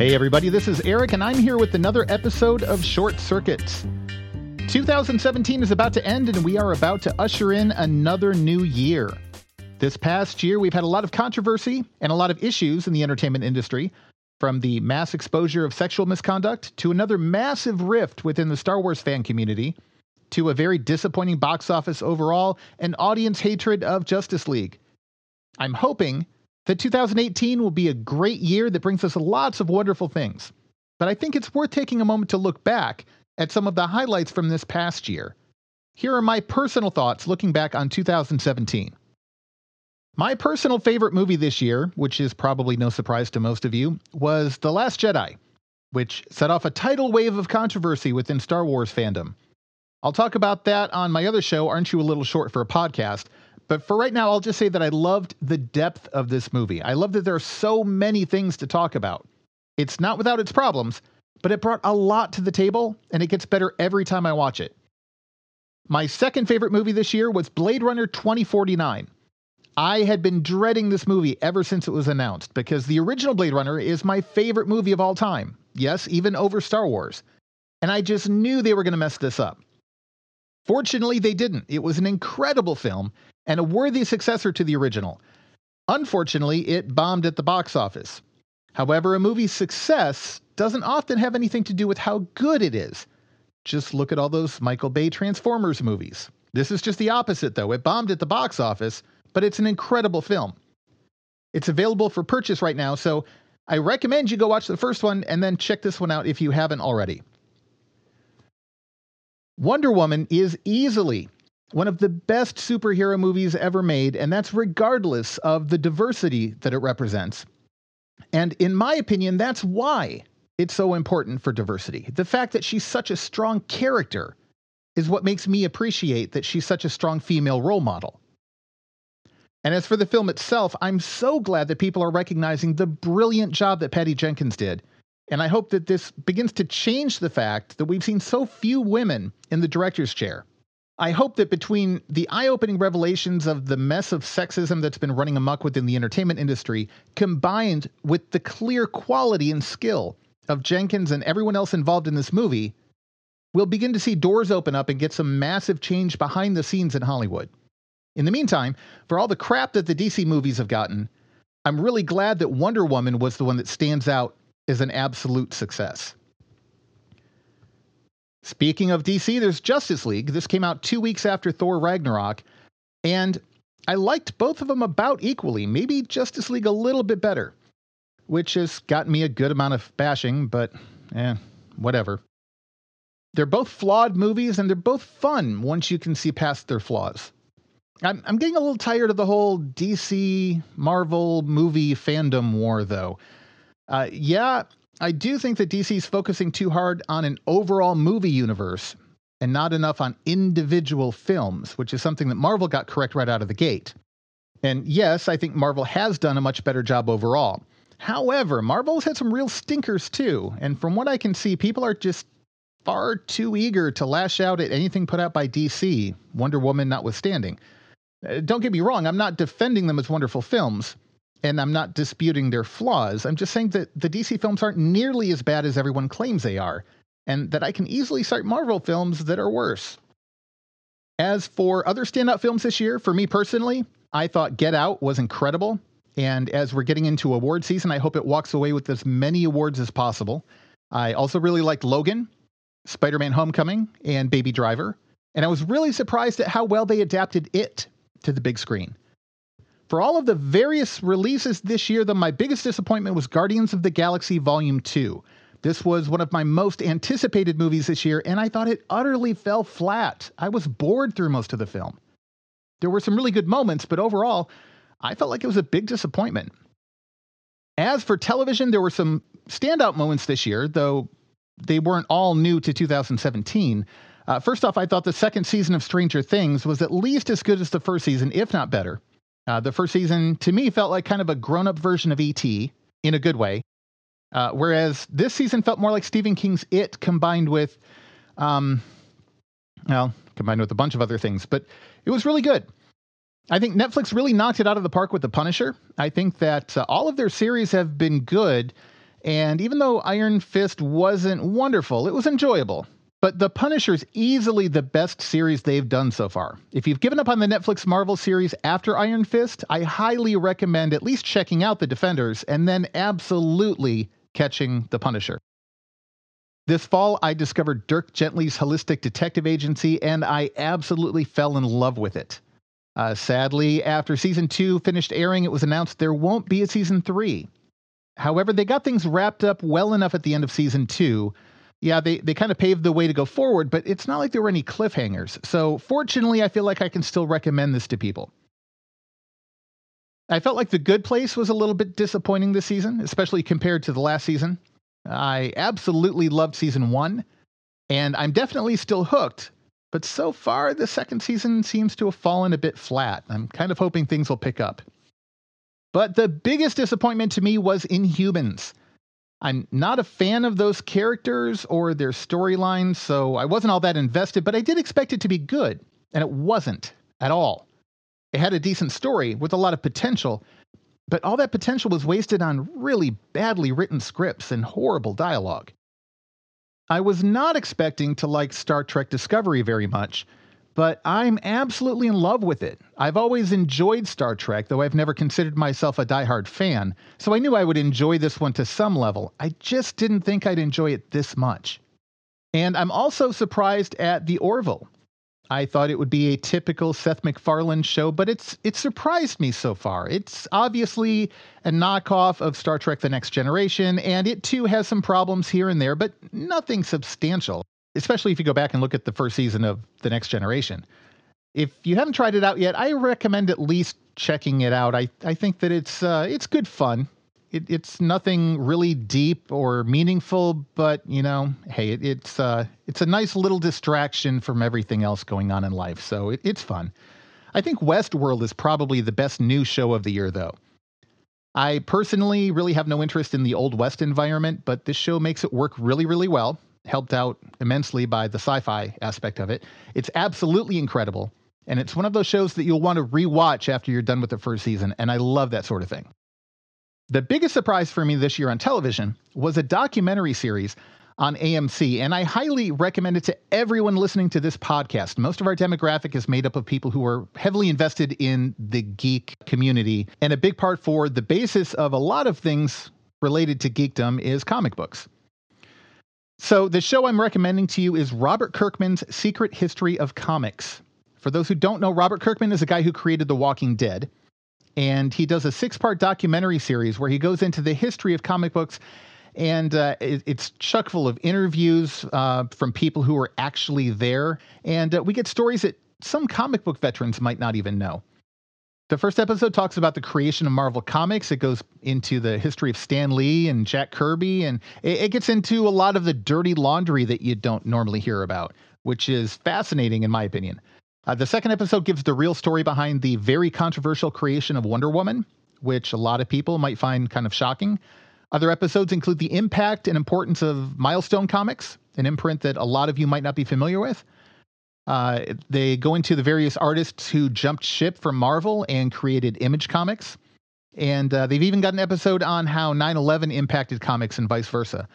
Hey, everybody, this is Eric, and I'm here with another episode of Short Circuits. 2017 is about to end, and we are about to usher in another new year. This past year, we've had a lot of controversy and a lot of issues in the entertainment industry, from the mass exposure of sexual misconduct to another massive rift within the Star Wars fan community to a very disappointing box office overall and audience hatred of Justice League. I'm hoping that 2018 will be a great year that brings us lots of wonderful things. But I think it's worth taking a moment to look back at some of the highlights from this past year. Here are my personal thoughts looking back on 2017. My personal favorite movie this year, which is probably no surprise to most of you, was The Last Jedi, which set off a tidal wave of controversy within Star Wars fandom. I'll talk about that on my other show, Aren't You a Little Short for a Podcast? But for right now, I'll just say that I loved the depth of this movie. I love that there are so many things to talk about. It's not without its problems, but it brought a lot to the table, and it gets better every time I watch it. My second favorite movie this year was Blade Runner 2049. I had been dreading this movie ever since it was announced because the original Blade Runner is my favorite movie of all time. Yes, even over Star Wars. And I just knew they were going to mess this up. Fortunately, they didn't. It was an incredible film, and a worthy successor to the original. Unfortunately, it bombed at the box office. However, a movie's success doesn't often have anything to do with how good it is. Just look at all those Michael Bay Transformers movies. This is just the opposite, though. It bombed at the box office, but it's an incredible film. It's available for purchase right now, so I recommend you go watch the first one and then check this one out if you haven't already. Wonder Woman is easily one of the best superhero movies ever made, and that's regardless of the diversity that it represents. And in my opinion, that's why it's so important for diversity. The fact that she's such a strong character is what makes me appreciate that she's such a strong female role model. And as for the film itself, I'm so glad that people are recognizing the brilliant job that Patty Jenkins did. And I hope that this begins to change the fact that we've seen so few women in the director's chair. I hope that between the eye opening revelations of the mess of sexism that's been running amok within the entertainment industry, combined with the clear quality and skill of Jenkins and everyone else involved in this movie, we'll begin to see doors open up and get some massive change behind the scenes in Hollywood. In the meantime, for all the crap that the DC movies have gotten, I'm really glad that Wonder Woman was the one that stands out as an absolute success. Speaking of DC, there's Justice League. This came out two weeks after Thor Ragnarok, and I liked both of them about equally, maybe Justice League a little bit better, which has gotten me a good amount of bashing, but eh, whatever. They're both flawed movies, and they're both fun once you can see past their flaws. I'm, I'm getting a little tired of the whole DC Marvel movie fandom war, though. Uh, yeah, I do think that DC is focusing too hard on an overall movie universe and not enough on individual films, which is something that Marvel got correct right out of the gate. And yes, I think Marvel has done a much better job overall. However, Marvel's had some real stinkers too, and from what I can see, people are just far too eager to lash out at anything put out by DC, Wonder Woman notwithstanding. Uh, don't get me wrong, I'm not defending them as wonderful films, and I'm not disputing their flaws. I'm just saying that the DC films aren't nearly as bad as everyone claims they are, and that I can easily cite Marvel films that are worse. As for other standout films this year, for me personally, I thought Get Out was incredible. And as we're getting into award season, I hope it walks away with as many awards as possible. I also really liked Logan, Spider Man Homecoming, and Baby Driver. And I was really surprised at how well they adapted it to the big screen. For all of the various releases this year, though, my biggest disappointment was Guardians of the Galaxy Volume 2. This was one of my most anticipated movies this year, and I thought it utterly fell flat. I was bored through most of the film. There were some really good moments, but overall, I felt like it was a big disappointment. As for television, there were some standout moments this year, though they weren't all new to 2017. Uh, first off, I thought the second season of Stranger Things was at least as good as the first season, if not better. Uh, the first season, to me, felt like kind of a grown up version of E.T. in a good way. Uh, whereas this season felt more like Stephen King's It combined with, um, well, combined with a bunch of other things, but it was really good. I think Netflix really knocked it out of the park with The Punisher. I think that uh, all of their series have been good, And even though Iron Fist wasn't wonderful, it was enjoyable. But The Punisher's easily the best series they've done so far. If you've given up on the Netflix Marvel series after Iron Fist, I highly recommend at least checking out The Defenders and then absolutely catching The Punisher. This fall, I discovered Dirk Gently's Holistic Detective Agency, and I absolutely fell in love with it. Uh, sadly, after season two finished airing, it was announced there won't be a season three. However, they got things wrapped up well enough at the end of season two. Yeah, they, they kind of paved the way to go forward, but it's not like there were any cliffhangers. So, fortunately, I feel like I can still recommend this to people. I felt like The Good Place was a little bit disappointing this season, especially compared to the last season. I absolutely loved season one, and I'm definitely still hooked. But so far, the second season seems to have fallen a bit flat. I'm kind of hoping things will pick up. But the biggest disappointment to me was Inhumans. I'm not a fan of those characters or their storylines, so I wasn't all that invested, but I did expect it to be good, and it wasn't at all. It had a decent story with a lot of potential, but all that potential was wasted on really badly written scripts and horrible dialogue. I was not expecting to like Star Trek Discovery very much, but I'm absolutely in love with it. I've always enjoyed Star Trek, though I've never considered myself a diehard fan, so I knew I would enjoy this one to some level. I just didn't think I'd enjoy it this much. And I'm also surprised at The Orville. I thought it would be a typical Seth MacFarlane show, but it's it surprised me so far. It's obviously a knockoff of Star Trek The Next Generation, and it too has some problems here and there, but nothing substantial, especially if you go back and look at the first season of The Next Generation. If you haven't tried it out yet, I recommend at least checking it out. I, I think that it's uh, it's good fun it, it's nothing really deep or meaningful, but you know, hey, it, it's uh, it's a nice little distraction from everything else going on in life. So it, it's fun. I think Westworld is probably the best new show of the year, though. I personally really have no interest in the Old West environment, but this show makes it work really, really well. Helped out immensely by the sci fi aspect of it. It's absolutely incredible. And it's one of those shows that you'll want to rewatch after you're done with the first season. And I love that sort of thing. The biggest surprise for me this year on television was a documentary series on AMC, and I highly recommend it to everyone listening to this podcast. Most of our demographic is made up of people who are heavily invested in the geek community, and a big part for the basis of a lot of things related to geekdom is comic books. So, the show I'm recommending to you is Robert Kirkman's Secret History of Comics. For those who don't know, Robert Kirkman is a guy who created The Walking Dead and he does a six part documentary series where he goes into the history of comic books. And uh, it, it's chock full of interviews uh, from people who were actually there. And uh, we get stories that some comic book veterans might not even know. The first episode talks about the creation of Marvel Comics. It goes into the history of Stan Lee and Jack Kirby, and it, it gets into a lot of the dirty laundry that you don't normally hear about, which is fascinating in my opinion. Uh, the second episode gives the real story behind the very controversial creation of Wonder Woman, which a lot of people might find kind of shocking. Other episodes include the impact and importance of Milestone Comics, an imprint that a lot of you might not be familiar with. Uh, they go into the various artists who jumped ship from Marvel and created Image Comics. And uh, they've even got an episode on how 9 11 impacted comics and vice versa.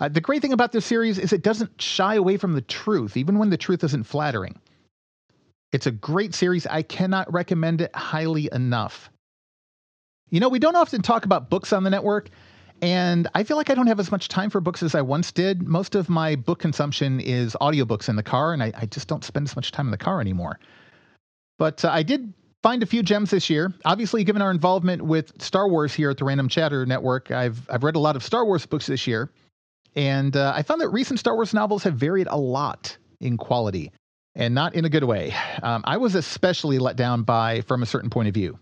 Uh, the great thing about this series is it doesn't shy away from the truth, even when the truth isn't flattering. It's a great series. I cannot recommend it highly enough. You know, we don't often talk about books on the network, and I feel like I don't have as much time for books as I once did. Most of my book consumption is audiobooks in the car, and I, I just don't spend as much time in the car anymore. But uh, I did find a few gems this year. Obviously, given our involvement with Star Wars here at the Random Chatter Network, I've I've read a lot of Star Wars books this year, and uh, I found that recent Star Wars novels have varied a lot in quality and not in a good way. Um, I was especially let down by From a Certain Point of View.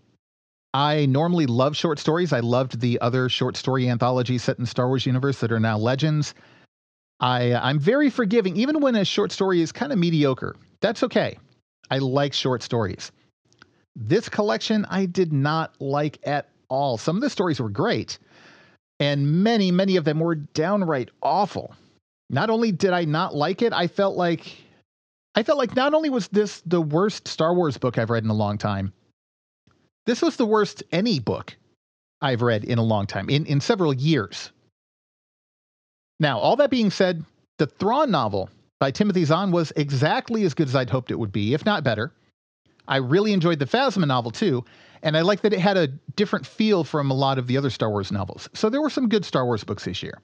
I normally love short stories. I loved the other short story anthologies set in Star Wars universe that are now legends. I, I'm very forgiving, even when a short story is kind of mediocre. That's okay. I like short stories. This collection I did not like at all. Some of the stories were great, and many, many of them were downright awful. Not only did I not like it, I felt like I felt like not only was this the worst Star Wars book I've read in a long time, this was the worst any book I've read in a long time, in, in several years. Now, all that being said, the Thrawn novel by Timothy Zahn was exactly as good as I'd hoped it would be, if not better. I really enjoyed the Phasma novel too, and I like that it had a different feel from a lot of the other Star Wars novels. So there were some good Star Wars books this year.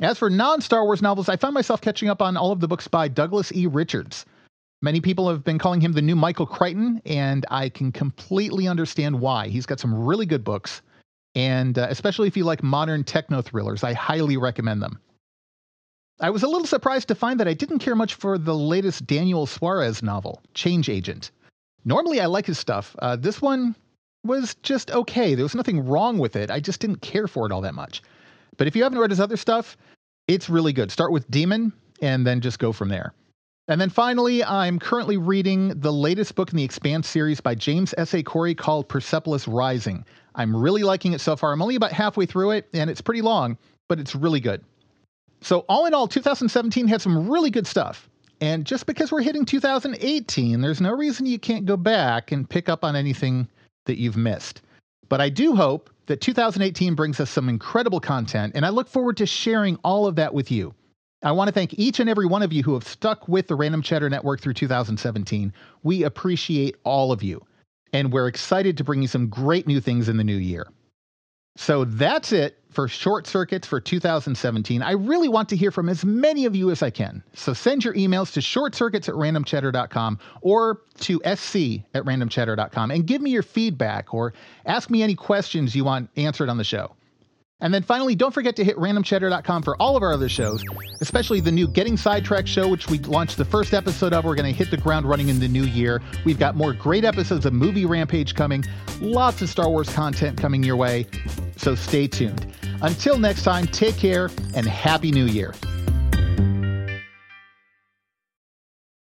As for non Star Wars novels, I found myself catching up on all of the books by Douglas E. Richards. Many people have been calling him the new Michael Crichton, and I can completely understand why. He's got some really good books, and uh, especially if you like modern techno thrillers, I highly recommend them. I was a little surprised to find that I didn't care much for the latest Daniel Suarez novel, Change Agent. Normally, I like his stuff. Uh, this one was just okay. There was nothing wrong with it. I just didn't care for it all that much. But if you haven't read his other stuff, it's really good. Start with Daemon and then just go from there. And then finally, I'm currently reading the latest book in the Expanse series by James S.A. Corey called Persepolis Rising. I'm really liking it so far. I'm only about halfway through it, and it's pretty long, but it's really good. So, all in all, 2017 had some really good stuff. And just because we're hitting 2018, there's no reason you can't go back and pick up on anything that you've missed. But I do hope that 2018 brings us some incredible content, and I look forward to sharing all of that with you. I want to thank each and every one of you who have stuck with the Random Chatter Network through 2017. We appreciate all of you, and we're excited to bring you some great new things in the new year. So that's it for Short Circuits for 2017. I really want to hear from as many of you as I can. So send your emails to shortcircuits at randomchatter.com or to sc at randomchatter.com and give me your feedback or ask me any questions you want answered on the show. And then finally, don't forget to hit randomchatter.com for all of our other shows, especially the new Getting Sidetracked show, which we launched the first episode of. We're going to hit the ground running in the new year. We've got more great episodes of Movie Rampage coming, lots of Star Wars content coming your way. So stay tuned. Until next time, take care and Happy New Year.